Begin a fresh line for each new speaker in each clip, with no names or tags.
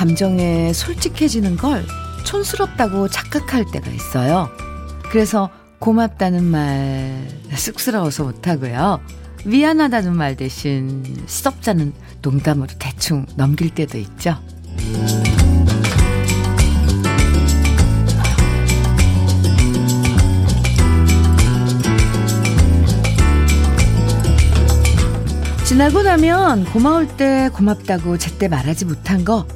감정에 솔직해지는 걸 촌스럽다고 착각할 때가 있어요. 그래서 고맙다는 말 쑥스러워서 못하고요. 미안하다는 말 대신 시덥잖은 농담으로 대충 넘길 때도 있죠. 지나고 나면 고마울 때 고맙다고 제때 말하지 못한 거,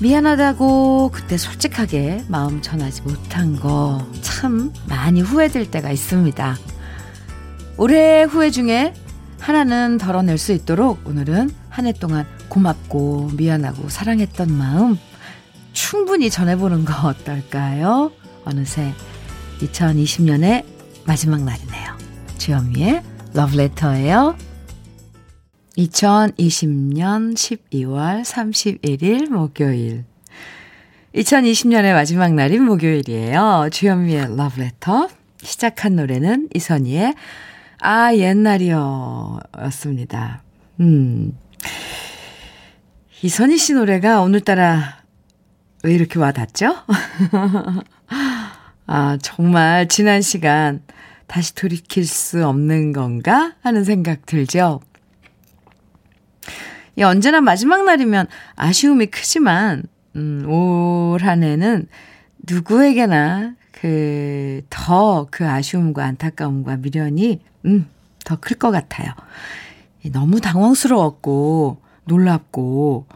미안하다고 그때 솔직하게 마음 전하지 못한 거 참 많이 후회될 때가 있습니다. 올해 후회 중에 하나는 덜어낼 수 있도록 오늘은 한 해 동안 고맙고 미안하고 사랑했던 마음 충분히 전해보는 거 어떨까요? 어느새 2020년의 마지막 날이네요. 주현미의 러브레터예요. 2020년 12월 31일 목요일. 2020년의 마지막 날인 목요일이에요. 주현미의 러브레터. 시작한 노래는 이선희의 아, 옛날이요. 였습니다. 음. 이선희 씨 노래가 오늘따라 왜 이렇게 와 닿죠? 아, 정말 지난 시간 다시 돌이킬 수 없는 건가? 하는 생각 들죠? 이 언제나 마지막 날이면 아쉬움이 크지만, 음, 올 한 해는 누구에게나 그, 더 그 아쉬움과 안타까움과 미련이, 음, 더 클 것 같아요. 너무 당황스러웠고, 놀랍고,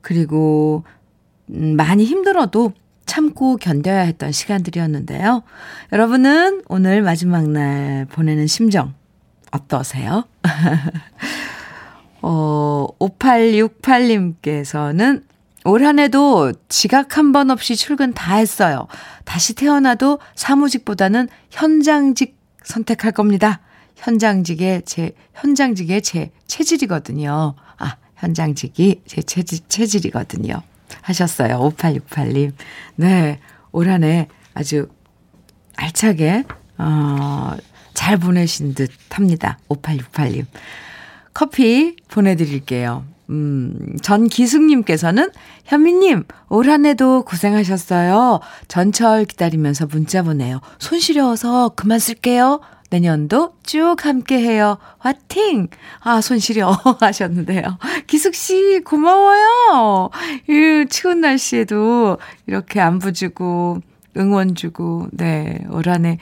그리고, 음, 많이 힘들어도 참고 견뎌야 했던 시간들이었는데요. 여러분은 오늘 마지막 날 보내는 심정 어떠세요? 어, 5868님께서는 올 한 해도 지각 한 번 없이 출근 다 했어요. 다시 태어나도 사무직보다는 현장직 선택할 겁니다. 현장직의 제, 현장직의 제 체질이거든요. 아, 현장직이 제 체질, 체질이거든요. 하셨어요. 5868님. 네. 올 한해 아주 알차게, 어, 잘 보내신 듯 합니다. 5868님. 커피 보내드릴게요. 음, 전기숙님께서는 현미님, 올 한 해도 고생하셨어요. 전철 기다리면서 문자 보내요. 손 시려워서 그만 쓸게요. 내년도 쭉 함께 해요. 화팅! 아, 손 시려 하셨는데요. 기숙씨, 고마워요. 이 추운 날씨에도 이렇게 안부 주고, 응원 주고, 네, 올 한 해.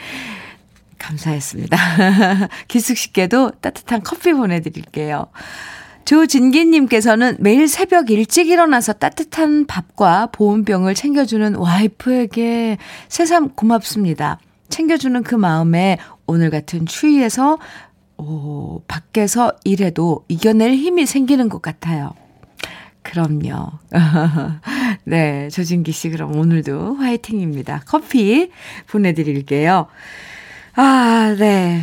감사했습니다. 기숙 씨께도 따뜻한 커피 보내드릴게요. 조진기님께서는 매일 새벽 일찍 일어나서 따뜻한 밥과 보온병을 챙겨주는 와이프에게 새삼 고맙습니다. 챙겨주는 그 마음에 오늘 같은 추위에서 오, 밖에서 일해도 이겨낼 힘이 생기는 것 같아요. 그럼요. 네, 조진기 씨 그럼 오늘도 화이팅입니다. 커피 보내드릴게요. 아, 네.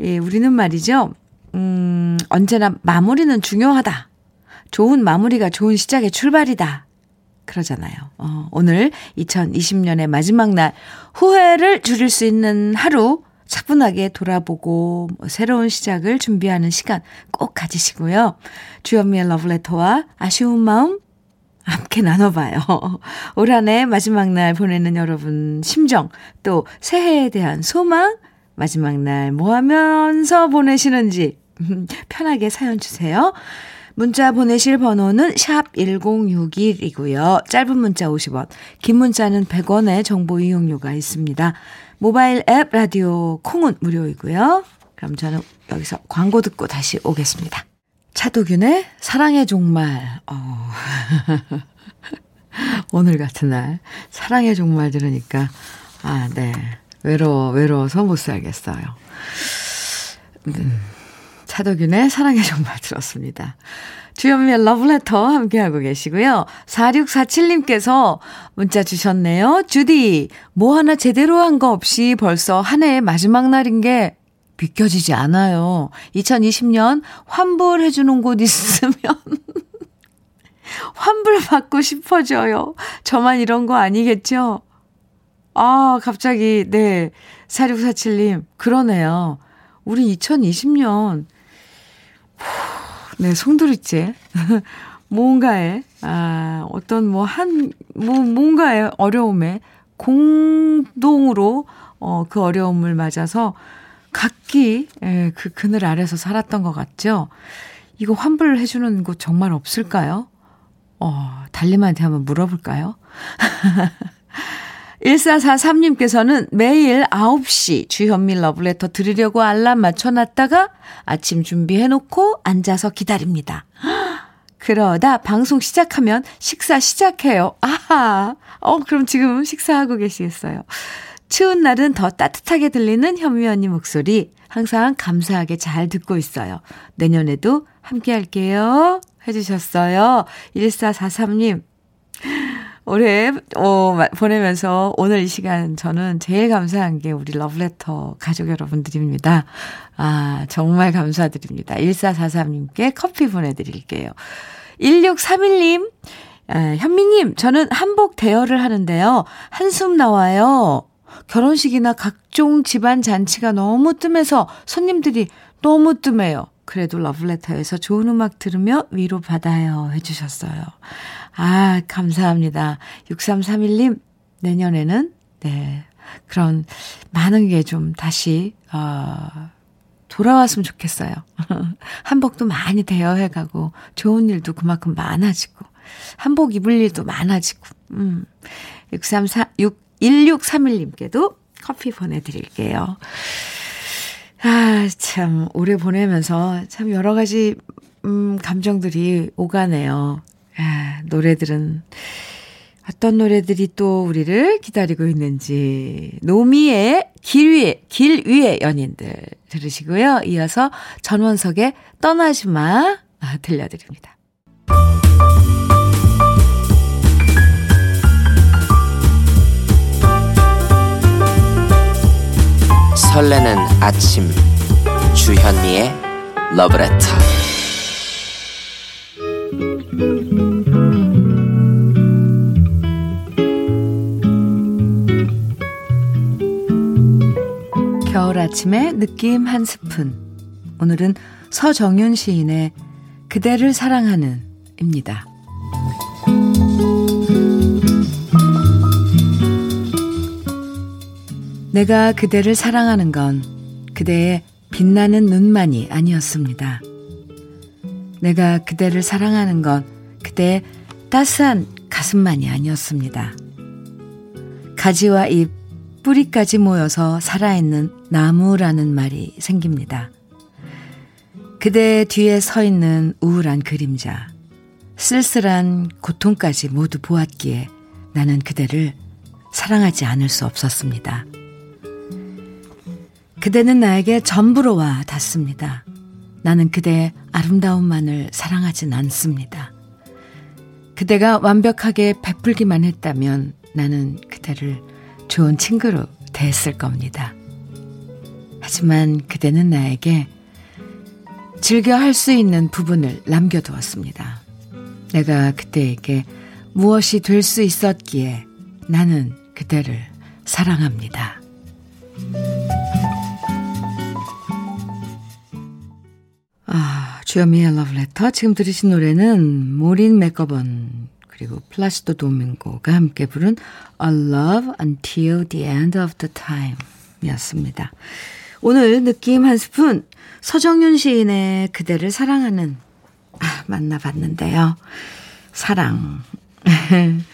예, 우리는 말이죠. 음, 언제나 마무리는 중요하다. 좋은 마무리가 좋은 시작의 출발이다. 그러잖아요. 어, 오늘 2020년의 마지막 날 후회를 줄일 수 있는 하루 차분하게 돌아보고 뭐 새로운 시작을 준비하는 시간 꼭 가지시고요. 주현미의 러브레터와 아쉬운 마음 함께 나눠봐요. 올 한 해 마지막 날 보내는 여러분 심정, 또 새해에 대한 소망, 마지막 날 뭐 하면서 보내시는지 편하게 사연 주세요. 문자 보내실 번호는 샵 1061이고요. 짧은 문자 50원, 긴 문자는 100원의 정보 이용료가 있습니다. 모바일 앱 라디오 콩은 무료이고요. 그럼 저는 여기서 광고 듣고 다시 오겠습니다. 차도균의 사랑의 종말. 어. 오늘 같은 날 사랑의 종말 들으니까 아, 네. 외로워 외로워서 못 살겠어요. 음. 차도균의 사랑의 종말 들었습니다. 주현미의 러브레터 함께하고 계시고요. 4647님께서 문자 주셨네요. 주디, 뭐 하나 제대로 한 거 없이 벌써 한 해의 마지막 날인 게 믿겨지지 않아요. 2020년 환불해주는 곳 있으면 환불 받고 싶어져요. 저만 이런 거 아니겠죠? 아, 갑자기, 네. 4647님, 그러네요. 우리 2020년 네, 송두리째. 뭔가에, 아, 어떤 뭐 한, 뭐, 뭔가의 어려움에 공동으로, 어, 그 어려움을 맞아서 각기, 예, 그 그늘 아래서 살았던 것 같죠? 이거 환불해주는 곳 정말 없을까요? 어, 달님한테 한번 물어볼까요? 1443님께서는 매일 9시 주현미 러브레터 들으려고 알람 맞춰놨다가 아침 준비해놓고 앉아서 기다립니다. 그러다 방송 시작하면 식사 시작해요. 아하. 어, 그럼 지금 식사하고 계시겠어요. 추운 날은 더 따뜻하게 들리는 현미 언니 목소리 항상 감사하게 잘 듣고 있어요. 내년에도 함께 할게요. 해주셨어요. 1443님. 올해, 어, 보내면서 오늘 이 시간 저는 제일 감사한 게 우리 러브레터 가족 여러분들입니다. 아, 정말 감사드립니다. 1443님께 커피 보내드릴게요. 1631님, 아, 현미님, 저는 한복 대여를 하는데요. 한숨 나와요. 결혼식이나 각종 집안 잔치가 너무 뜸해서 손님들이 너무 뜸해요. 그래도 러브레터에서 좋은 음악 들으며 위로받아요. 해주셨어요. 아, 감사합니다. 6331님, 내년에는, 네, 그런 많은 게 좀 다시, 어, 돌아왔으면 좋겠어요. 한복도 많이 대여해가고, 좋은 일도 그만큼 많아지고, 한복 입을 일도 많아지고, 음. 634, 6, 1631님께도 커피 보내드릴게요. 아, 참, 오래 보내면서 참 여러 가지, 음, 감정들이 오가네요. 아, 노래들은 어떤 노래들이 또 우리를 기다리고 있는지. 노미의 길 위에, 길 위에 연인들 들으시고요. 이어서 전원석의 떠나지 마 아, 들려드립니다.
설레는 아침 주현미의 러브레터
겨울 아침의 느낌 한 스푼 오늘은 서정윤 시인의 그대를 사랑하는 입니다. 내가 그대를 사랑하는 건 그대의 빛나는 눈만이 아니었습니다. 내가 그대를 사랑하는 건 그대의 따스한 가슴만이 아니었습니다. 가지와 잎, 뿌리까지 모여서 살아있는 나무라는 말이 생깁니다. 그대 뒤에 서 있는 우울한 그림자, 쓸쓸한 고통까지 모두 보았기에 나는 그대를 사랑하지 않을 수 없었습니다. 그대는 나에게 전부로 와 닿습니다. 나는 그대의 아름다움만을 사랑하진 않습니다. 그대가 완벽하게 베풀기만 했다면 나는 그대를 좋은 친구로 대했을 겁니다. 하지만 그대는 나에게 즐겨 할 수 있는 부분을 남겨두었습니다. 내가 그대에게 무엇이 될 수 있었기에 나는 그대를 사랑합니다. 주여미의 러브레터. 지금 들으신 노래는 모린 맥거번 그리고 플라시도 도밍고가 함께 부른 A Love Until the End of the Time 이었습니다. 오늘 느낌 한 스푼 서정윤 시인의 그대를 사랑하는 아, 만나봤는데요. 사랑.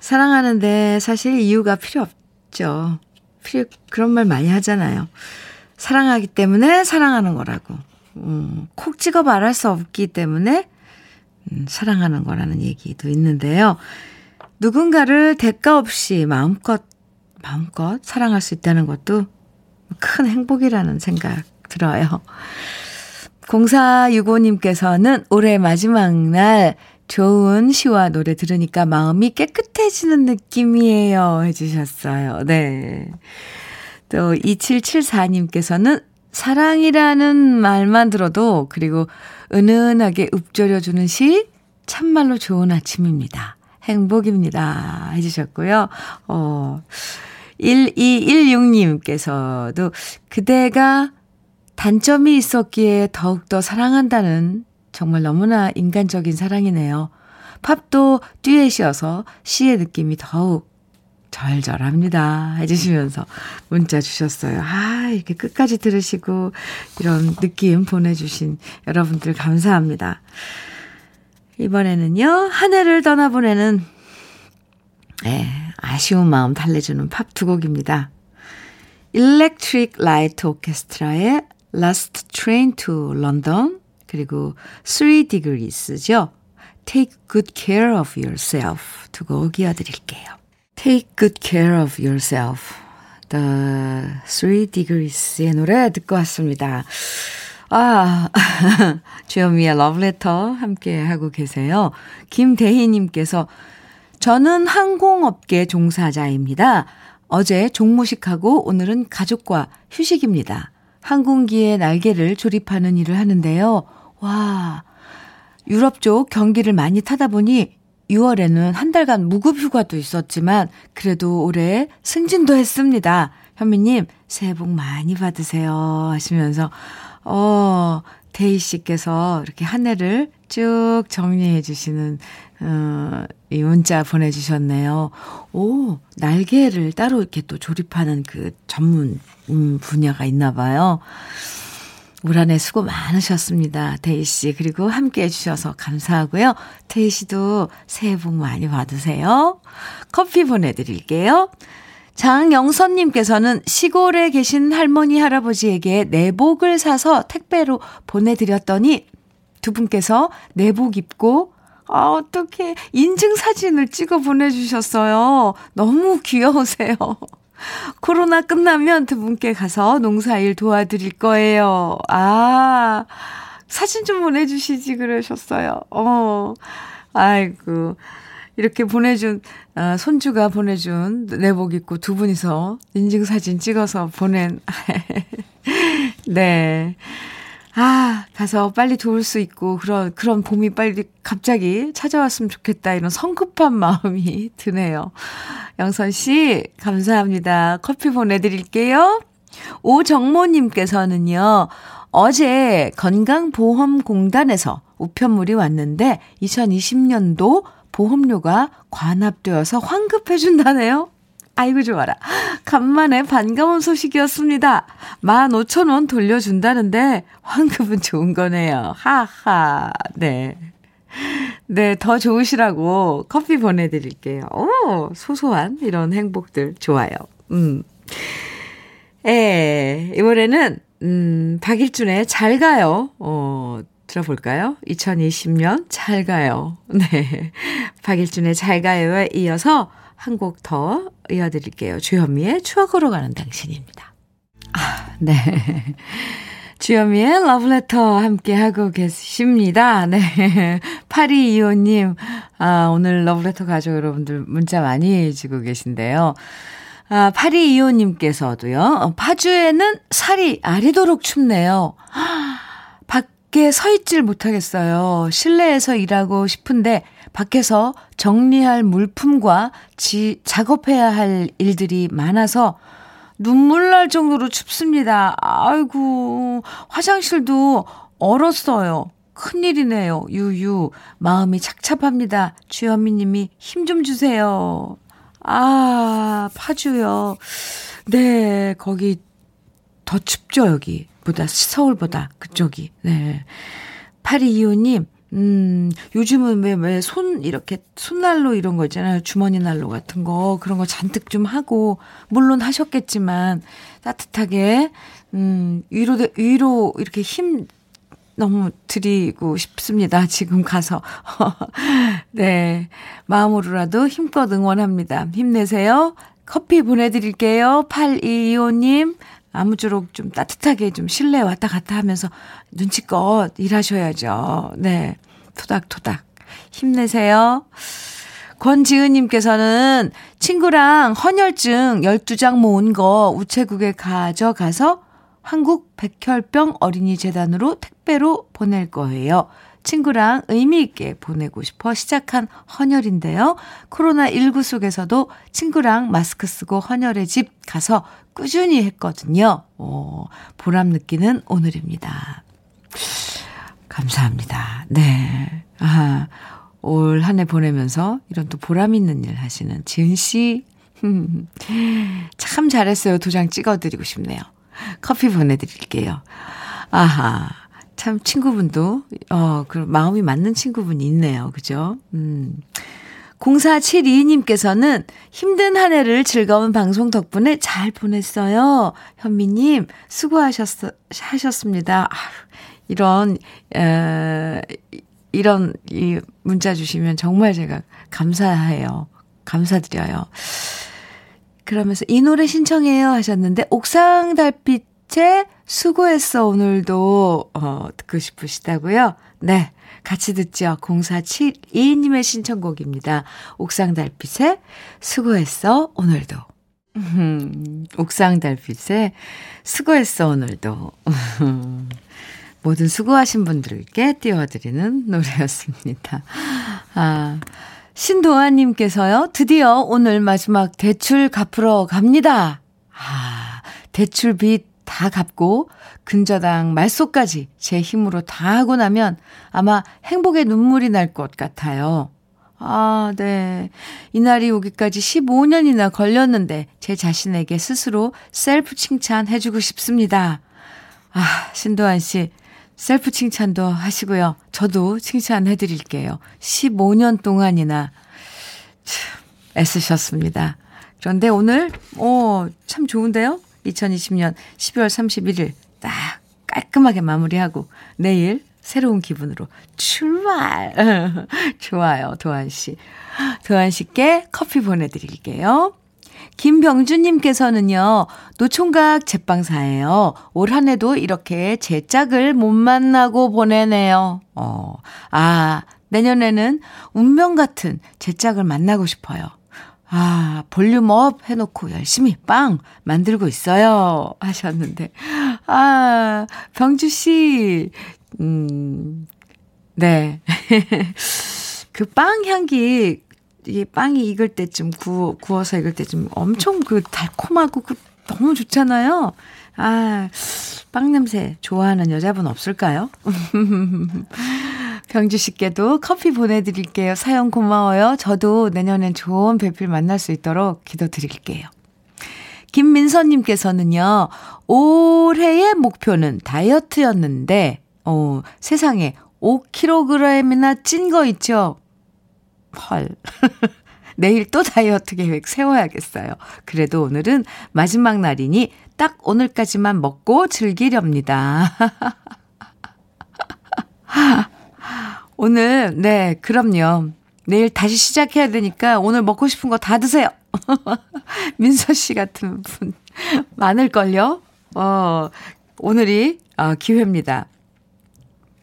사랑하는데 사실 이유가 필요 없죠. 필요, 그런 말 많이 하잖아요. 사랑하기 때문에 사랑하는 거라고. 음, 콕 찍어 말할 수 없기 때문에 음, 사랑하는 거라는 얘기도 있는데요. 누군가를 대가 없이 마음껏, 마음껏 사랑할 수 있다는 것도 큰 행복이라는 생각 들어요. 0465님께서는 올해 마지막 날 좋은 시와 노래 들으니까 마음이 깨끗해지는 느낌이에요. 해주셨어요. 네. 또 2774님께서는 사랑이라는 말만 들어도 그리고 은은하게 읊조려주는 시 참말로 좋은 아침입니다. 행복입니다. 해주셨고요. 어, 1216님께서도 그대가 단점이 있었기에 더욱더 사랑한다는 정말 너무나 인간적인 사랑이네요. 팝도 듀엣이어서 시의 느낌이 더욱 절절합니다. 해주시면서 문자 주셨어요. 아, 이렇게 끝까지 들으시고 이런 느낌 보내주신 여러분들 감사합니다. 이번에는요, 한 해를 떠나보내는, 네, 아쉬운 마음 달래주는 팝 두 곡입니다. Electric Light Orchestra의 Last Train to London, 그리고 Three Degrees죠. Take Good Care of Yourself 두 곡 이어드릴게요. Take Good Care of Yourself, The Three Degrees의 노래 듣고 왔습니다. 아, 주현미의 러브레터 함께 하고 계세요. 김대희님께서 저는 항공업계 종사자입니다. 어제 종무식하고 오늘은 가족과 휴식입니다. 항공기에 날개를 조립하는 일을 하는데요. 와, 유럽 쪽 경기를 많이 타다 보니 6월에는 한 달간 무급 휴가도 있었지만 그래도 올해 승진도 했습니다. 현미님, 새해 복 많이 받으세요. 하시면서 어, 데이 씨께서 이렇게 한 해를 쭉 정리해 주시는, 어, 이 문자 보내주셨네요. 오, 날개를 따로 이렇게 또 조립하는 그 전문 음, 분야가 있나 봐요. 해 수고 많으셨습니다. 데이 씨. 그리고 함께 해주셔서 감사하고요. 데이 씨도 새해 복 많이 받으세요. 커피 보내드릴게요. 장영선님께서는 시골에 계신 할머니, 할아버지에게 내복을 사서 택배로 보내드렸더니 두 분께서 내복 입고, 아, 어떻게 인증사진을 찍어 보내주셨어요. 너무 귀여우세요. 코로나 끝나면 두 분께 가서 농사일 도와드릴 거예요. 아, 사진 좀 보내주시지 그러셨어요. 어, 아이고. 이렇게 보내준, 아, 손주가 보내준 내복 입고 두 분이서 인증사진 찍어서 보낸, 네. 아, 가서 빨리 도울 수 있고, 그런, 그런 봄이 빨리 갑자기 찾아왔으면 좋겠다, 이런 성급한 마음이 드네요. 영선 씨, 감사합니다. 커피 보내드릴게요. 오정모님께서는요, 어제 건강보험공단에서 우편물이 왔는데, 2020년도 보험료가 관합되어서 환급해준다네요. 아이고 좋아라. 간만에 반가운 소식이었습니다. 15,000원 돌려준다는데 환급은 좋은 거네요. 하하. 네. 네, 더 좋으시라고 커피 보내드릴게요. 오, 소소한 이런 행복들 좋아요. 음. 에, 이번에는, 음, 박일준의 잘 가요. 어, 들어볼까요? 2020년 잘 가요. 네. 박일준의 잘 가요에 이어서 한 곡 더 이어드릴게요. 주현미의 추억으로 가는 당신입니다. 아, 네. 주현미의 러브레터 함께하고 계십니다. 네. 8225님, 아, 오늘 러브레터 가족 여러분들 문자 많이 주고 계신데요. 아, 8225님께서도요, 파주에는 살이 아리도록 춥네요. 밖에 서 있질 못하겠어요. 실내에서 일하고 싶은데 밖에서 정리할 물품과 지, 작업해야 할 일들이 많아서 눈물 날 정도로 춥습니다. 아이고, 화장실도 얼었어요. 큰일이네요. 유유. 마음이 착잡합니다. 주현미 님이 힘 좀 주세요. 아, 파주요. 네, 거기 더 춥죠, 여기. 보다, 서울보다, 그쪽이. 네. 8225님, 음, 요즘은 왜, 왜, 손, 이렇게, 손난로 이런 거 있잖아요. 주머니 난로 같은 거, 그런 거 잔뜩 좀 하고, 물론 하셨겠지만, 따뜻하게, 음, 위로, 위로, 이렇게 힘, 너무 드리고 싶습니다. 지금 가서. 네. 마음으로라도 힘껏 응원합니다. 힘내세요. 커피 보내드릴게요. 8225님. 아무쪼록 좀 따뜻하게 좀 실내 왔다 갔다 하면서 눈치껏 일하셔야죠. 네. 토닥토닥. 힘내세요. 권지은님께서는 친구랑 헌혈증 12장 모은 거 우체국에 가져가서 한국 백혈병 어린이 재단으로 택배로 보낼 거예요. 친구랑 의미 있게 보내고 싶어 시작한 헌혈인데요. 코로나19 속에서도 친구랑 마스크 쓰고 헌혈의 집 가서 꾸준히 했거든요. 오, 보람 느끼는 오늘입니다. 감사합니다. 네. 아, 올 한 해 보내면서 이런 또 보람 있는 일 하시는 지은 씨. 참 잘했어요. 도장 찍어드리고 싶네요. 커피 보내드릴게요. 아하. 참 친구분도, 어, 그 마음이 맞는 친구분이 있네요. 그죠? 음. 0472님께서는 힘든 한 해를 즐거운 방송 덕분에 잘 보냈어요. 현미님, 수고하셨, 하셨습니다. 아, 이런, 에, 이런, 이 문자 주시면 정말 제가 감사해요. 감사드려요. 그러면서 이 노래 신청해요 하셨는데, 옥상 달빛에 수고했어 오늘도, 어, 듣고 싶으시다고요? 네. 같이 듣죠. 0472님의 신청곡입니다. 옥상 달빛에 수고했어 오늘도. 옥상 달빛에 수고했어 오늘도. 모든 수고하신 분들께 띄워드리는 노래였습니다. 아, 신도아님께서요, 드디어 오늘 마지막 대출 갚으러 갑니다. 아, 대출 빚 다 갚고 근저당 말소까지 제 힘으로 다 하고 나면 아마 행복의 눈물이 날 것 같아요. 아, 네. 이날이 오기까지 15년이나 걸렸는데 제 자신에게 스스로 셀프 칭찬해주고 싶습니다. 아, 신도환 씨, 셀프 칭찬도 하시고요. 저도 칭찬해드릴게요. 15년 동안이나 참 애쓰셨습니다. 그런데 오늘, 오, 참 좋은데요? 2020년 12월 31일 딱 깔끔하게 마무리하고 내일 새로운 기분으로 출발. 좋아요, 도한 씨. 도한 씨께 커피 보내드릴게요. 김병주님께서는요, 노총각 제빵사예요. 올 한 해도 이렇게 제 짝을 못 만나고 보내네요. 어, 아, 내년에는 운명 같은 제 짝을 만나고 싶어요. 아, 볼륨 up 해놓고 열심히 빵 만들고 있어요. 하셨는데. 아, 병주씨, 음, 네. 그 빵 향기, 이 빵이 익을 때쯤, 구워, 구워서 익을 때쯤 엄청 그 달콤하고 그 너무 좋잖아요. 아, 빵 냄새 좋아하는 여자분 없을까요? 병주 씨께도 커피 보내드릴게요. 사연 고마워요. 저도 내년엔 좋은 배필 만날 수 있도록 기도드릴게요. 김민서님께서는요, 올해의 목표는 다이어트였는데, 어, 세상에 5kg이나 찐 거 있죠? 헐. 내일 또 다이어트 계획 세워야겠어요. 그래도 오늘은 마지막 날이니 딱 오늘까지만 먹고 즐기렵니다. 오늘, 네, 그럼요. 내일 다시 시작해야 되니까 오늘 먹고 싶은 거 다 드세요. 민서 씨 같은 분 많을걸요? 어, 오늘이 어, 기회입니다.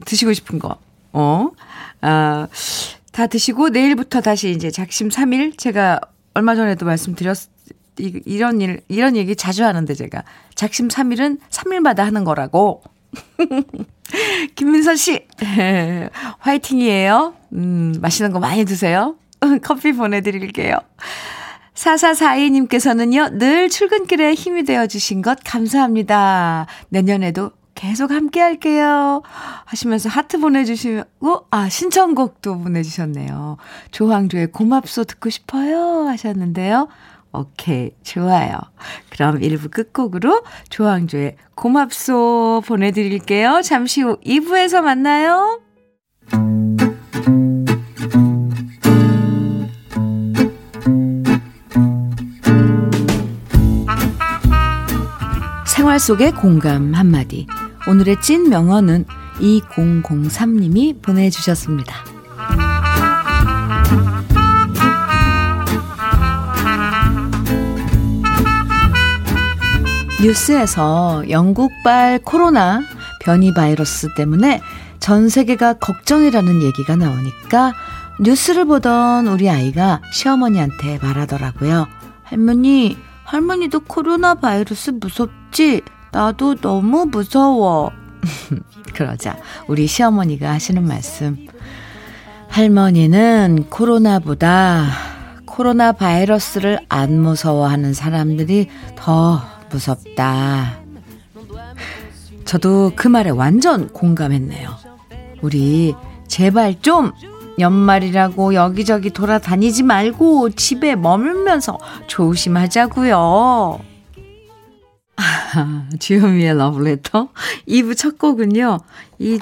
드시고 싶은 거. 어, 아, 다 드시고 내일부터 다시 이제 작심 3일 제가 얼마 전에도 말씀드렸 이런 일 이런 얘기 자주 하는데 제가 작심 3일은 3일마다 하는 거라고. 김민선 씨, 화이팅이에요. 음, 맛있는 거 많이 드세요. 커피 보내드릴게요. 4442님께서는요, 늘 출근길에 힘이 되어주신 것 감사합니다. 내년에도 계속 함께 할게요. 하시면서 하트 보내주시고, 아, 신청곡도 보내주셨네요. 조항조의 고맙소 듣고 싶어요. 하셨는데요. 오케이, 좋아요. 그럼 1부 끝곡으로 조항조의 고맙소 보내드릴게요. 잠시 후 2부에서 만나요. 생활 속의 공감 한마디. 오늘의 찐 명언은 2003님이 보내주셨습니다. 뉴스에서 영국발 코로나 변이 바이러스 때문에 전 세계가 걱정이라는 얘기가 나오니까 뉴스를 보던 우리 아이가 시어머니한테 말하더라고요. 할머니, 할머니도 코로나 바이러스 무섭지? 나도 너무 무서워. 그러자 우리 시어머니가 하시는 말씀. 할머니는 코로나보다 코로나 바이러스를 안 무서워하는 사람들이 더 무섭다. 저도 그 말에 완전 공감했네요. 우리 제발 좀 연말이라고 여기저기 돌아다니지 말고 집에 머물면서 조심하자고요. 아, 주현미의 러브레터 2부 첫 곡은요. 이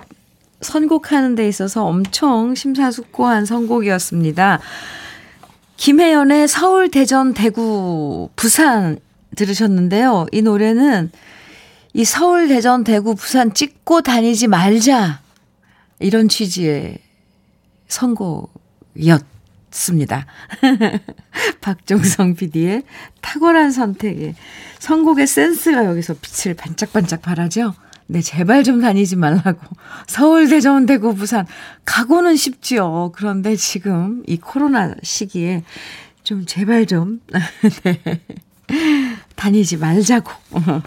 선곡하는 데 있어서 엄청 심사숙고한 선곡이었습니다. 김혜연의 서울, 대전, 대구, 부산 들으셨는데요. 이 노래는 이 서울, 대전, 대구, 부산 찍고 다니지 말자. 이런 취지의 선곡이었습니다. 박종성 PD의 탁월한 선택에 선곡의 센스가 여기서 빛을 반짝반짝 발하죠. 네, 제발 좀 다니지 말라고. 서울, 대전, 대구, 부산. 가고는 쉽지요. 그런데 지금 이 코로나 시기에 좀 제발 좀, 네. 다니지 말자고.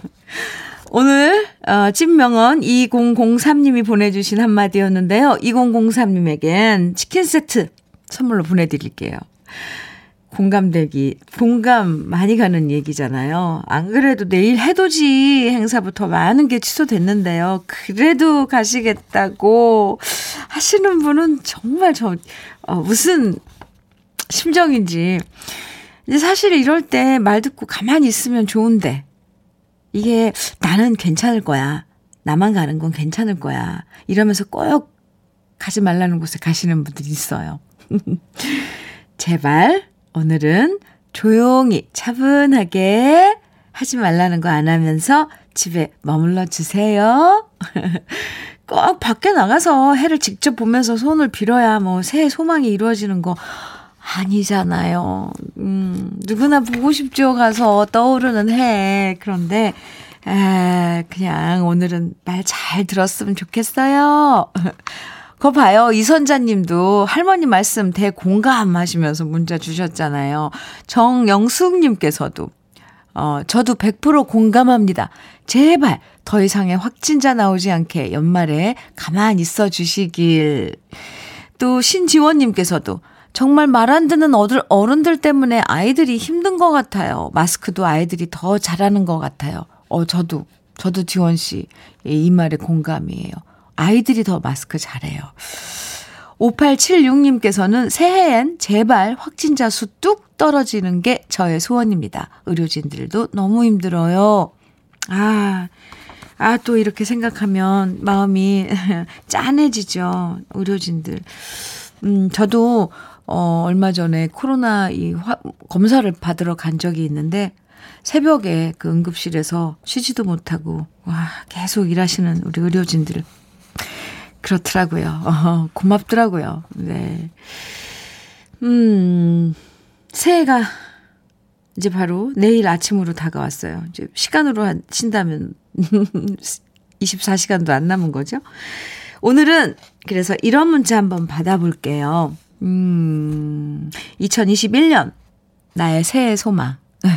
오늘, 어, 찐명언 2003님이 보내주신 한마디였는데요. 2003님에겐 치킨 세트 선물로 보내드릴게요. 공감되기, 공감 많이 가는 얘기잖아요. 안 그래도 내일 해돋이 행사부터 많은 게 취소됐는데요. 그래도 가시겠다고 하시는 분은 정말 저, 어, 무슨 심정인지. 사실 이럴 때 말 듣고 가만히 있으면 좋은데, 이게 나는 괜찮을 거야. 나만 가는 건 괜찮을 거야. 이러면서 꼭 가지 말라는 곳에 가시는 분들이 있어요. 제발 오늘은 조용히 차분하게 하지 말라는 거 안 하면서 집에 머물러 주세요. 꼭 밖에 나가서 해를 직접 보면서 손을 빌어야 뭐 새해 소망이 이루어지는 거 아니잖아요. 음, 누구나 보고 싶죠. 가서 떠오르는 해. 그런데, 아, 그냥 오늘은 말 잘 들었으면 좋겠어요. 거 봐요. 이선자님도 할머니 말씀 대공감하시면서 문자 주셨잖아요. 정영숙님께서도 어, 저도 100% 공감합니다. 제발 더 이상의 확진자 나오지 않게 연말에 가만히 있어 주시길. 또 신지원님께서도 정말 말 안 듣는 어른들 때문에 아이들이 힘든 것 같아요. 마스크도 아이들이 더 잘하는 것 같아요. 어, 저도, 저도 지원 씨, 이 말에 공감이에요. 아이들이 더 마스크 잘해요. 5876님께서는 새해엔 제발 확진자 수 뚝 떨어지는 게 저의 소원입니다. 의료진들도 너무 힘들어요. 아, 아, 또 이렇게 생각하면 마음이 짠해지죠. 의료진들. 음, 저도, 어, 얼마 전에 코로나 이 화, 검사를 받으러 간 적이 있는데, 새벽에 그 응급실에서 쉬지도 못하고, 와, 계속 일하시는 우리 의료진들 그렇더라고요. 어, 고맙더라고요. 네. 음, 새해가 이제 바로 내일 아침으로 다가왔어요. 이제 시간으로 하신다면 24시간도 안 남은 거죠. 오늘은 그래서 이런 문자 한번 받아볼게요. 음, 2021년 나의 새해 소망.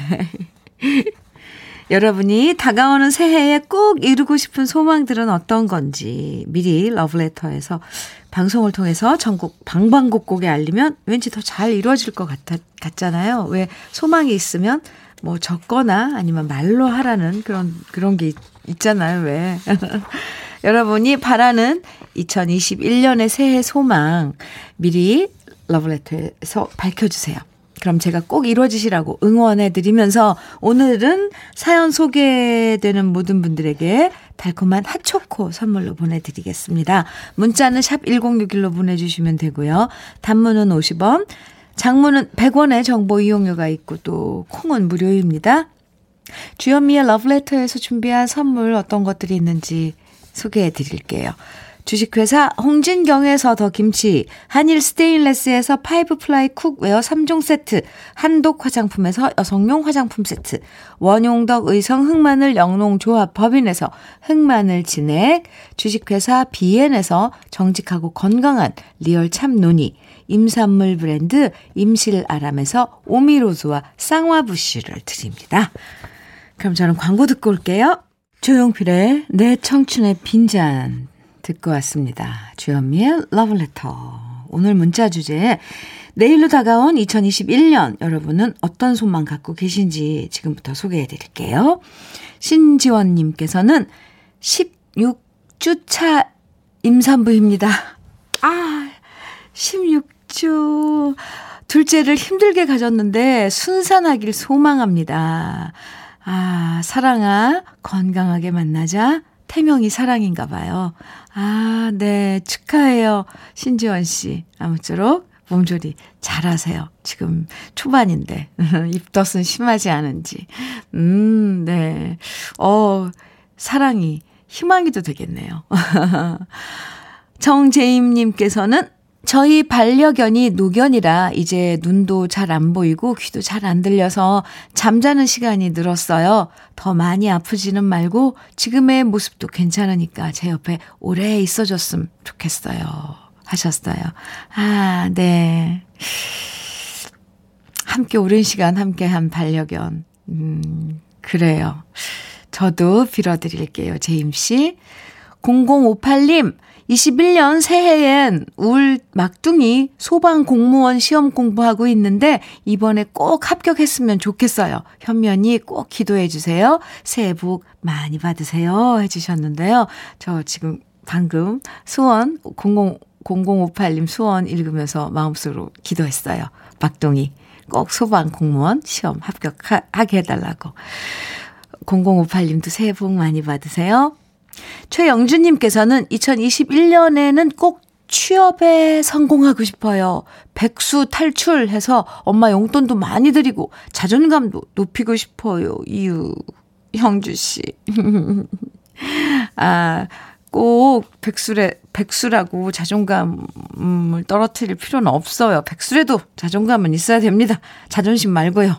여러분이 다가오는 새해에 꼭 이루고 싶은 소망들은 어떤 건지 미리 러브레터에서 방송을 통해서 전국 방방곡곡에 알리면 왠지 더 잘 이루어질 것 같아, 같잖아요. 왜 소망이 있으면 뭐 적거나 아니면 말로 하라는 그런, 그런 게 있, 있잖아요. 왜. 여러분이 바라는 2021년의 새해 소망 미리 러브레터에서 밝혀주세요. 그럼 제가 꼭 이루어지시라고 응원해 드리면서 오늘은 사연 소개되는 모든 분들에게 달콤한 핫초코 선물로 보내드리겠습니다. 문자는 샵 1061로 보내주시면 되고요. 단문은 50원, 장문은 100원의 정보 이용료가 있고 또 콩은 무료입니다. 주현미의 러브레터에서 준비한 선물 어떤 것들이 있는지 소개해 드릴게요. 주식회사 홍진경에서 더 김치, 한일 스테인레스에서 five ply cookware 3종 세트, 한독 화장품에서 여성용 화장품 세트, 원용덕 의성 흑마늘 영농조합 법인에서 흑마늘 진액, 주식회사 비엔에서 정직하고 건강한 리얼 참 노니, 임산물 브랜드 임실아람에서 오미로즈와 쌍화부쉬를 드립니다. 그럼 저는 광고 듣고 올게요. 조용필의 내 청춘의 빈잔 듣고 왔습니다. 주현미의 러브레터. 오늘 문자 주제 내일로 다가온 2021년 여러분은 어떤 소망 갖고 계신지 지금부터 소개해 드릴게요. 신지원님께서는 16주차 임산부입니다. 아, 16주. 둘째를 힘들게 가졌는데 순산하길 소망합니다. 아, 사랑아, 건강하게 만나자. 태명이 사랑인가 봐요. 아, 네. 축하해요. 신지원 씨. 아무쪼록 몸조리 잘하세요. 지금 초반인데. 입덧은 심하지 않은지. 음, 네. 어, 사랑이 희망이도 되겠네요. 정재임님께서는 저희 반려견이 노견이라 이제 눈도 잘 안 보이고 귀도 잘 안 들려서 잠자는 시간이 늘었어요. 더 많이 아프지는 말고 지금의 모습도 괜찮으니까 제 옆에 오래 있어줬으면 좋겠어요. 하셨어요. 아, 네. 함께 오랜 시간 함께 한 반려견. 음, 그래요. 저도 빌어드릴게요. 제임씨. 0058님, 21년 새해엔 울 막둥이 소방 공무원 시험 공부하고 있는데 이번에 꼭 합격했으면 좋겠어요. 현면이 꼭 기도해 주세요. 새해 복 많이 받으세요. 해주셨는데요. 저 지금 방금 수원 00, 0058님 수원 읽으면서 마음속으로 기도했어요. 막둥이 꼭 소방 공무원 시험 합격하게 해달라고. 0058님도 새해 복 많이 받으세요. 최영준님께서는 2021년에는 꼭 취업에 성공하고 싶어요. 백수 탈출해서 엄마 용돈도 많이 드리고 자존감도 높이고 싶어요. 이유, 형주 씨. 아, 꼭 백수래, 백수라고 자존감을 떨어뜨릴 필요는 없어요. 백수래도 자존감은 있어야 됩니다. 자존심 말고요.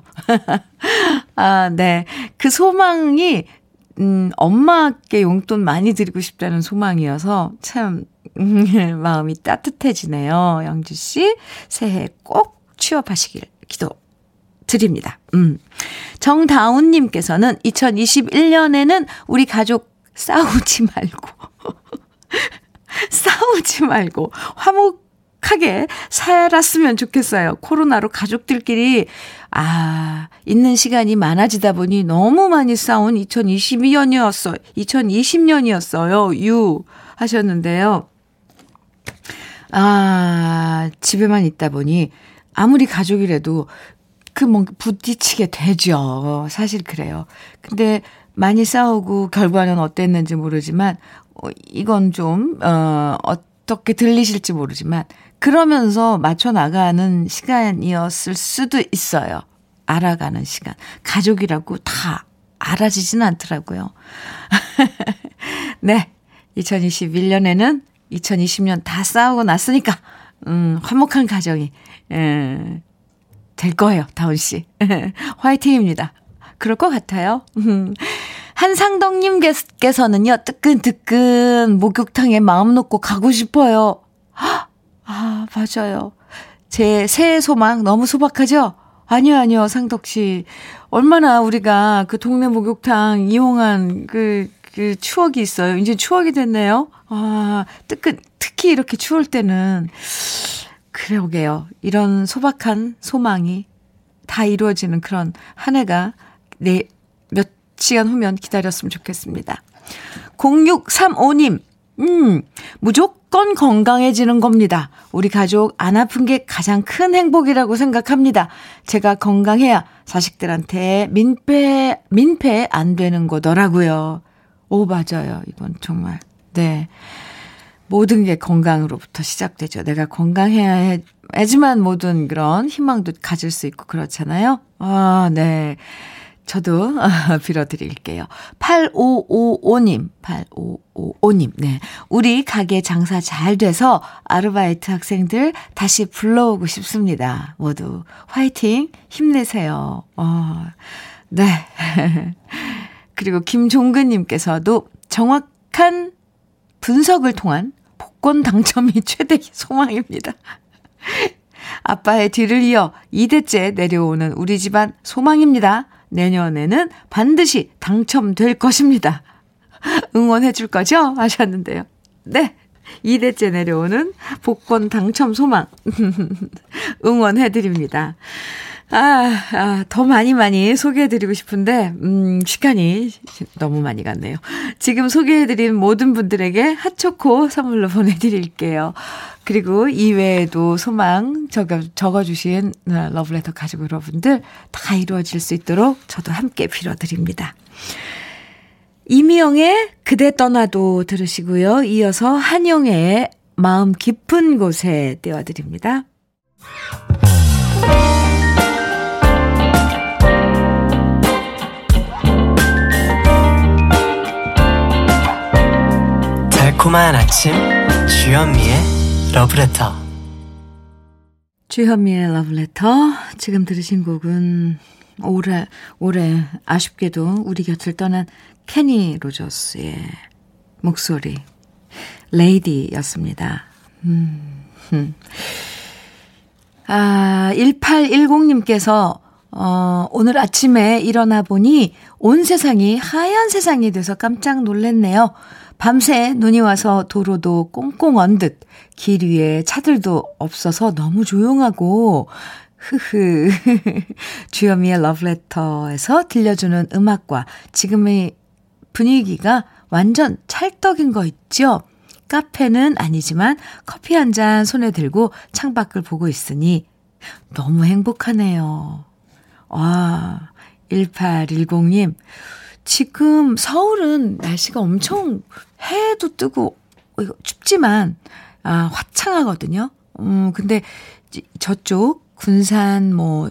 아, 네. 그 소망이 음, 엄마께 용돈 많이 드리고 싶다는 소망이어서 참, 음, 마음이 따뜻해지네요. 영주 씨. 새해 꼭 취업하시길 기도 드립니다. 음. 정다운님께서는 2021년에는 우리 가족 싸우지 말고, 싸우지 말고, 화목 하게 살았으면 좋겠어요. 코로나로 가족들끼리 아, 있는 시간이 많아지다 보니 너무 많이 싸운 2022년이었어. 2020년이었어요. 유 하셨는데요. 아, 집에만 있다 보니 아무리 가족이라도 그뭐 부딪히게 되죠. 사실 그래요. 근데 많이 싸우고 결과는 어땠는지 모르지만 어, 이건 좀 어, 어떻게 들리실지 모르지만 그러면서 맞춰 나가는 시간이었을 수도 있어요. 알아가는 시간. 가족이라고 다 알아지진 않더라고요. 네. 2021년에는 2020년 다 싸우고 났으니까, 음, 화목한 가정이, 에, 될 거예요, 다운 씨. 화이팅입니다. 그럴 것 같아요. 한상덕님께서는요, 뜨끈뜨끈 목욕탕에 마음 놓고 가고 싶어요. 아, 맞아요. 제 새해 소망 너무 소박하죠? 아니요, 아니요, 상덕 씨. 얼마나 우리가 그 동네 목욕탕 이용한 그, 그 추억이 있어요. 이제 추억이 됐네요. 아, 뜨끈, 특히 이렇게 추울 때는. 그러게요. 이런 소박한 소망이 다 이루어지는 그런 한 해가 네, 몇 시간 후면 기다렸으면 좋겠습니다. 0635님, 음, 무조건 건강해지는 겁니다. 우리 가족 안 아픈 게 가장 큰 행복이라고 생각합니다. 제가 건강해야 자식들한테 민폐, 민폐 안 되는 거더라고요. 오, 맞아요. 이건 정말. 네. 모든 게 건강으로부터 시작되죠. 내가 건강해야 해야지만 모든 그런 희망도 가질 수 있고 그렇잖아요. 아, 네. 저도 빌어드릴게요. 8555님, 8555님, 네. 우리 가게 장사 잘 돼서 아르바이트 학생들 다시 불러오고 싶습니다. 모두 화이팅, 힘내세요. 어, 네. 그리고 김종근님께서도 정확한 분석을 통한 복권 당첨이 최대 소망입니다. 아빠의 뒤를 이어 2대째 내려오는 우리 집안 소망입니다. 내년에는 반드시 당첨될 것입니다. 응원해 줄 거죠? 하셨는데요. 네. 2대째 내려오는 복권 당첨 소망. 응원해 드립니다. 아, 아, 더 많이 많이 소개해드리고 싶은데, 음, 시간이 너무 많이 갔네요. 지금 소개해드린 모든 분들에게 핫초코 선물로 보내드릴게요. 그리고 이외에도 소망 적어, 적어주신 러브레터 가족 여러분들 다 이루어질 수 있도록 저도 함께 빌어드립니다. 이미영의 그대 떠나도 들으시고요. 이어서 한영의 마음 깊은 곳에 띄워드립니다.
달콤한 아침 주현미의 러브레터
주현미의 러브레터 지금 들으신 곡은 올해 올해 아쉽게도 우리 곁을 떠난 케니 로저스의 목소리 레이디였습니다. 음. 아, 1810님께서 어, 오늘 아침에 일어나 보니 온 세상이 하얀 세상이 돼서 깜짝 놀랐네요. 밤새 눈이 와서 도로도 꽁꽁 언 듯, 길 위에 차들도 없어서 너무 조용하고, 흐흐. 주현미의 러브레터에서 들려주는 음악과 지금의 분위기가 완전 찰떡인 거 있죠? 카페는 아니지만 커피 한 잔 손에 들고 창밖을 보고 있으니 너무 행복하네요. 와, 1810님. 지금 서울은 날씨가 엄청 해도 뜨고 춥지만 아, 화창하거든요. 음, 근데 저쪽 군산 뭐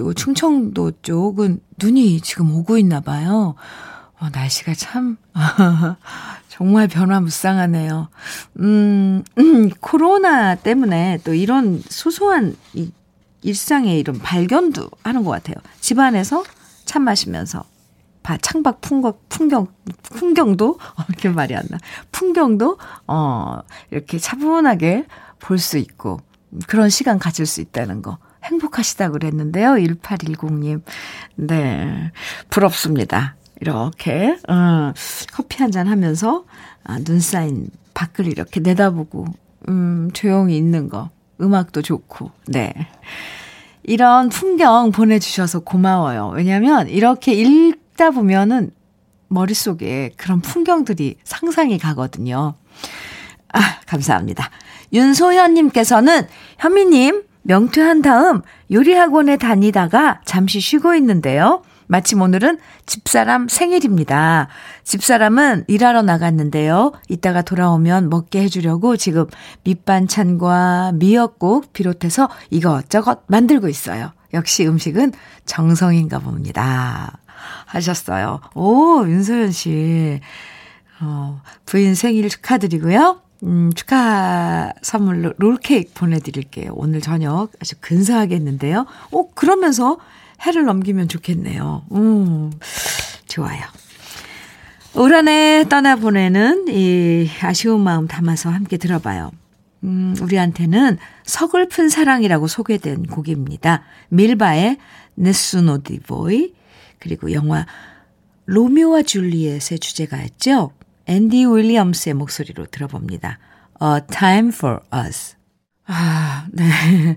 또 충청도 쪽은 눈이 지금 오고 있나 봐요. 어, 날씨가 참 정말 변화무쌍하네요. 음, 음, 코로나 때문에 또 이런 소소한 이 일상의 이런 발견도 하는 것 같아요. 집안에서 차 마시면서 바, 창밖 풍경, 풍경, 풍경도, 어, 이렇게 말이 안 나. 풍경도, 어, 이렇게 차분하게 볼 수 있고, 그런 시간 가질 수 있다는 거. 행복하시다고 그랬는데요. 1810님. 네. 부럽습니다. 이렇게, 어, 커피 한 잔 하면서, 아, 눈 쌓인 밖을 이렇게 내다보고, 음, 조용히 있는 거. 음악도 좋고, 네. 이런 풍경 보내주셔서 고마워요. 왜냐면, 이렇게 읽다 보면은 머릿속에 그런 풍경들이 상상이 가거든요. 아, 감사합니다. 윤소현님께서는 현미님 명퇴한 다음 요리학원에 다니다가 잠시 쉬고 있는데요. 마침 오늘은 집사람 생일입니다. 집사람은 일하러 나갔는데요. 이따가 돌아오면 먹게 해주려고 지금 밑반찬과 미역국 비롯해서 이것저것 만들고 있어요. 역시 음식은 정성인가 봅니다. 하셨어요. 오, 윤소연 씨. 어, 부인 생일 축하드리고요. 음, 축하 선물로 롤케이크 보내드릴게요. 오늘 저녁 아주 근사하겠는데요. 오, 그러면서 해를 넘기면 좋겠네요. 음, 좋아요. 올 한 해 떠나보내는 이 아쉬운 마음 담아서 함께 들어봐요. 음, 우리한테는 서글픈 사랑이라고 소개된 곡입니다. 밀바의 네스노디보이 그리고 영화 로미오와 줄리엣의 주제가였죠. 앤디 윌리엄스의 목소리로 들어봅니다. A Time for Us. 아, 네.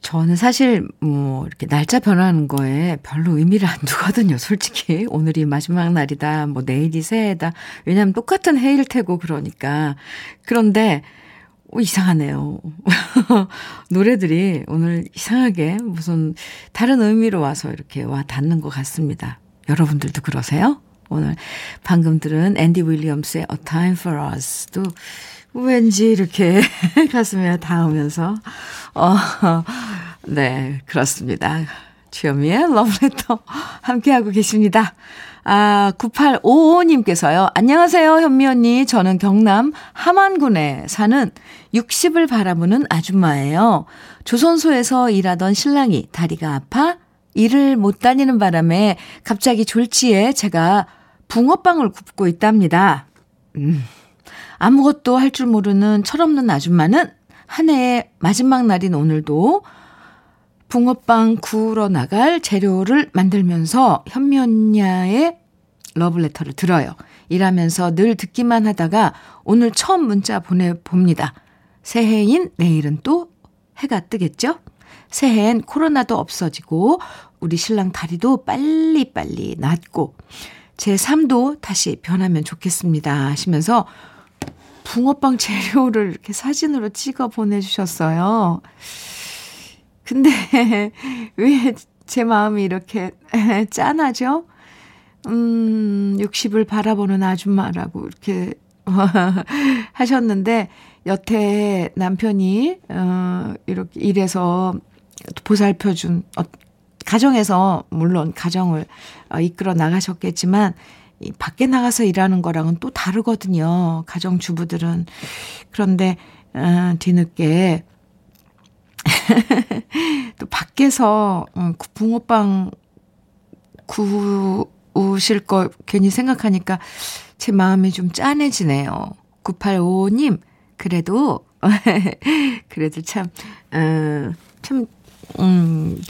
저는 사실 뭐 이렇게 날짜 변하는 거에 별로 의미를 안 두거든요. 솔직히 오늘이 마지막 날이다. 뭐 내일이 새해다. 왜냐하면 똑같은 해일 테고 그러니까. 그런데 오, 이상하네요. 노래들이 오늘 이상하게 무슨 다른 의미로 와서 이렇게 와 닿는 것 같습니다. 여러분들도 그러세요? 오늘 방금 들은 앤디 윌리엄스의 A Time for Us도 왠지 이렇게 가슴에 닿으면서, 어, 네, 그렇습니다. 주현미의 러브레터 함께하고 계십니다. 아, 9855님께서요. 안녕하세요, 현미 언니. 저는 경남 함안군에 사는 60을 바라보는 아줌마예요. 조선소에서 일하던 신랑이 다리가 아파 일을 못 다니는 바람에 갑자기 졸지에 제가 붕어빵을 굽고 있답니다. 음. 아무것도 할 줄 모르는 철없는 아줌마는 한 해의 마지막 날인 오늘도 붕어빵 구우러 나갈 재료를 만들면서 현면야의 러블레터를 들어요. 일하면서 늘 듣기만 하다가 오늘 처음 문자 보내봅니다. 새해인 내일은 또 해가 뜨겠죠? 새해엔 코로나도 없어지고 우리 신랑 다리도 빨리빨리 낫고 제 삶도 다시 변하면 좋겠습니다 하시면서 붕어빵 재료를 이렇게 사진으로 찍어 보내주셨어요. 근데 왜 제 마음이 이렇게 짠하죠? 음, 60을 바라보는 아줌마라고 이렇게 하셨는데, 여태 남편이, 어, 이렇게 일해서 보살펴준, 어, 가정에서, 물론 가정을 어, 이끌어 나가셨겠지만, 이 밖에 나가서 일하는 거랑은 또 다르거든요. 가정주부들은. 그런데, 어, 뒤늦게, 또 밖에서, 어, 붕어빵 구 우실 거 괜히 생각하니까 제 마음이 좀 짠해지네요. 9855님, 그래도, 그래도 참, 어, 참, 음,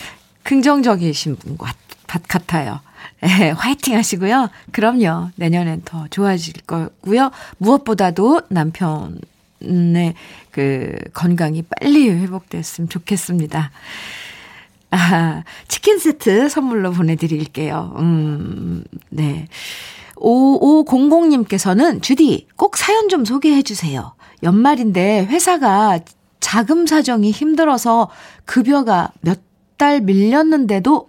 긍정적이신 분 같, 같아요. 네, 화이팅 하시고요. 그럼요. 내년엔 더 좋아질 거고요. 무엇보다도 남편의 그 건강이 빨리 회복됐으면 좋겠습니다. 아, 치킨 세트 선물로 보내드릴게요. 음, 네. 5500님께서는 주디 꼭 사연 좀 소개해 주세요. 연말인데 회사가 자금 사정이 힘들어서 급여가 몇 달 밀렸는데도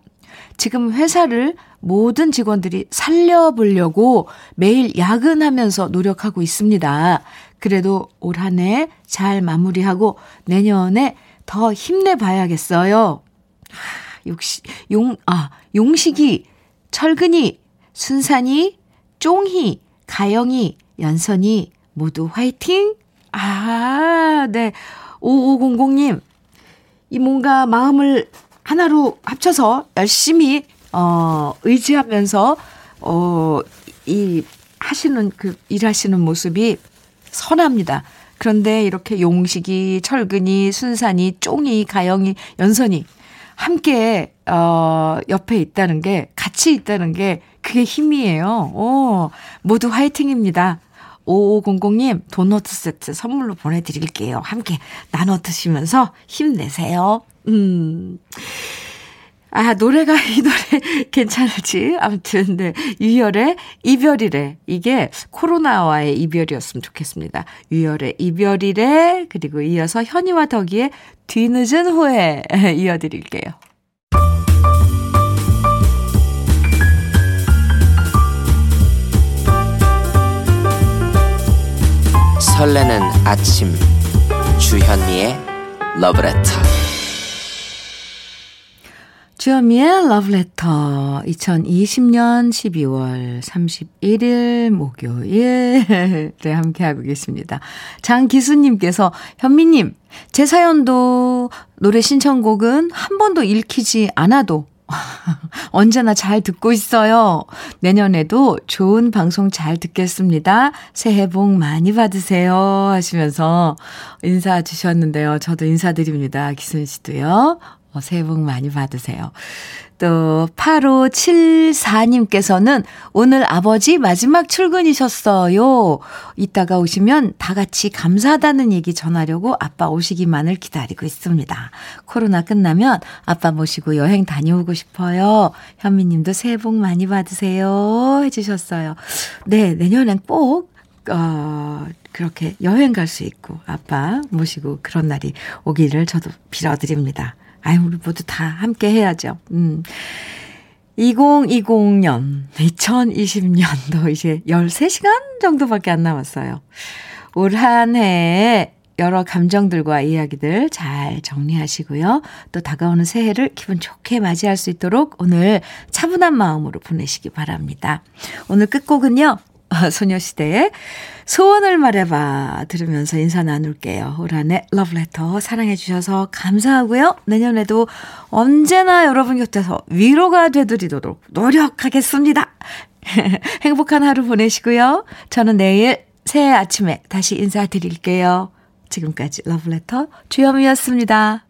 지금 회사를 모든 직원들이 살려보려고 매일 야근하면서 노력하고 있습니다. 그래도 올 한 해 잘 마무리하고 내년에 더 힘내봐야겠어요. 역시, 용, 아, 용식이, 철근이, 순산이, 쫑희, 가영이, 연선이 모두 화이팅! 아, 네. 5500님, 이 뭔가 마음을 하나로 합쳐서 열심히, 어, 의지하면서, 어, 이, 하시는, 그, 일하시는 모습이 선합니다. 그런데 이렇게 용식이, 철근이, 순산이, 쫑이, 가영이, 연선이 함께, 어, 옆에 있다는 게, 같이 있다는 게, 그게 힘이에요. 오, 모두 화이팅입니다. 5500님, 도넛 세트 선물로 보내드릴게요. 함께 나눠 드시면서 힘내세요. 음. 아, 노래가 이 노래 괜찮을지. 아무튼, 네. 유열의 이별이래. 이게 코로나와의 이별이었으면 좋겠습니다. 유열의 이별이래. 그리고 이어서 현이와 덕이의 뒤늦은 후에 이어드릴게요.
설레는 아침 주현미의 러브레터
주현미의 러브레터 2020년 12월 31일 목요일에 함께하고 계십니다. 장기수님께서 현미님 제 사연도 노래 신청곡은 한 번도 읽히지 않아도 언제나 잘 듣고 있어요. 내년에도 좋은 방송 잘 듣겠습니다. 새해 복 많이 받으세요. 하시면서 인사 주셨는데요. 저도 인사드립니다. 기순 씨도요. 어, 새해 복 많이 받으세요. 또 8574님께서는 오늘 아버지 마지막 출근이셨어요. 이따가 오시면 다 같이 감사하다는 얘기 전하려고 아빠 오시기만을 기다리고 있습니다. 코로나 끝나면 아빠 모시고 여행 다녀오고 싶어요. 현미 님도 새해 복 많이 받으세요. 해주셨어요. 네, 내년엔 꼭 어, 그렇게 여행 갈 수 있고 아빠 모시고 그런 날이 오기를 저도 빌어드립니다. 아유, 우리 모두 다 함께 해야죠. 음. 2020년, 2020년도 이제 13시간 정도밖에 안 남았어요. 올 한 해에 여러 감정들과 이야기들 잘 정리하시고요. 또 다가오는 새해를 기분 좋게 맞이할 수 있도록 오늘 차분한 마음으로 보내시기 바랍니다. 오늘 끝곡은요. 소녀시대의 소원을 말해봐 들으면서 인사 나눌게요. 올 한해 러브레터 사랑해주셔서 감사하고요. 내년에도 언제나 여러분 곁에서 위로가 되드리도록 노력하겠습니다. 행복한 하루 보내시고요. 저는 내일 새해 아침에 다시 인사드릴게요. 지금까지 러브레터 주현미였습니다.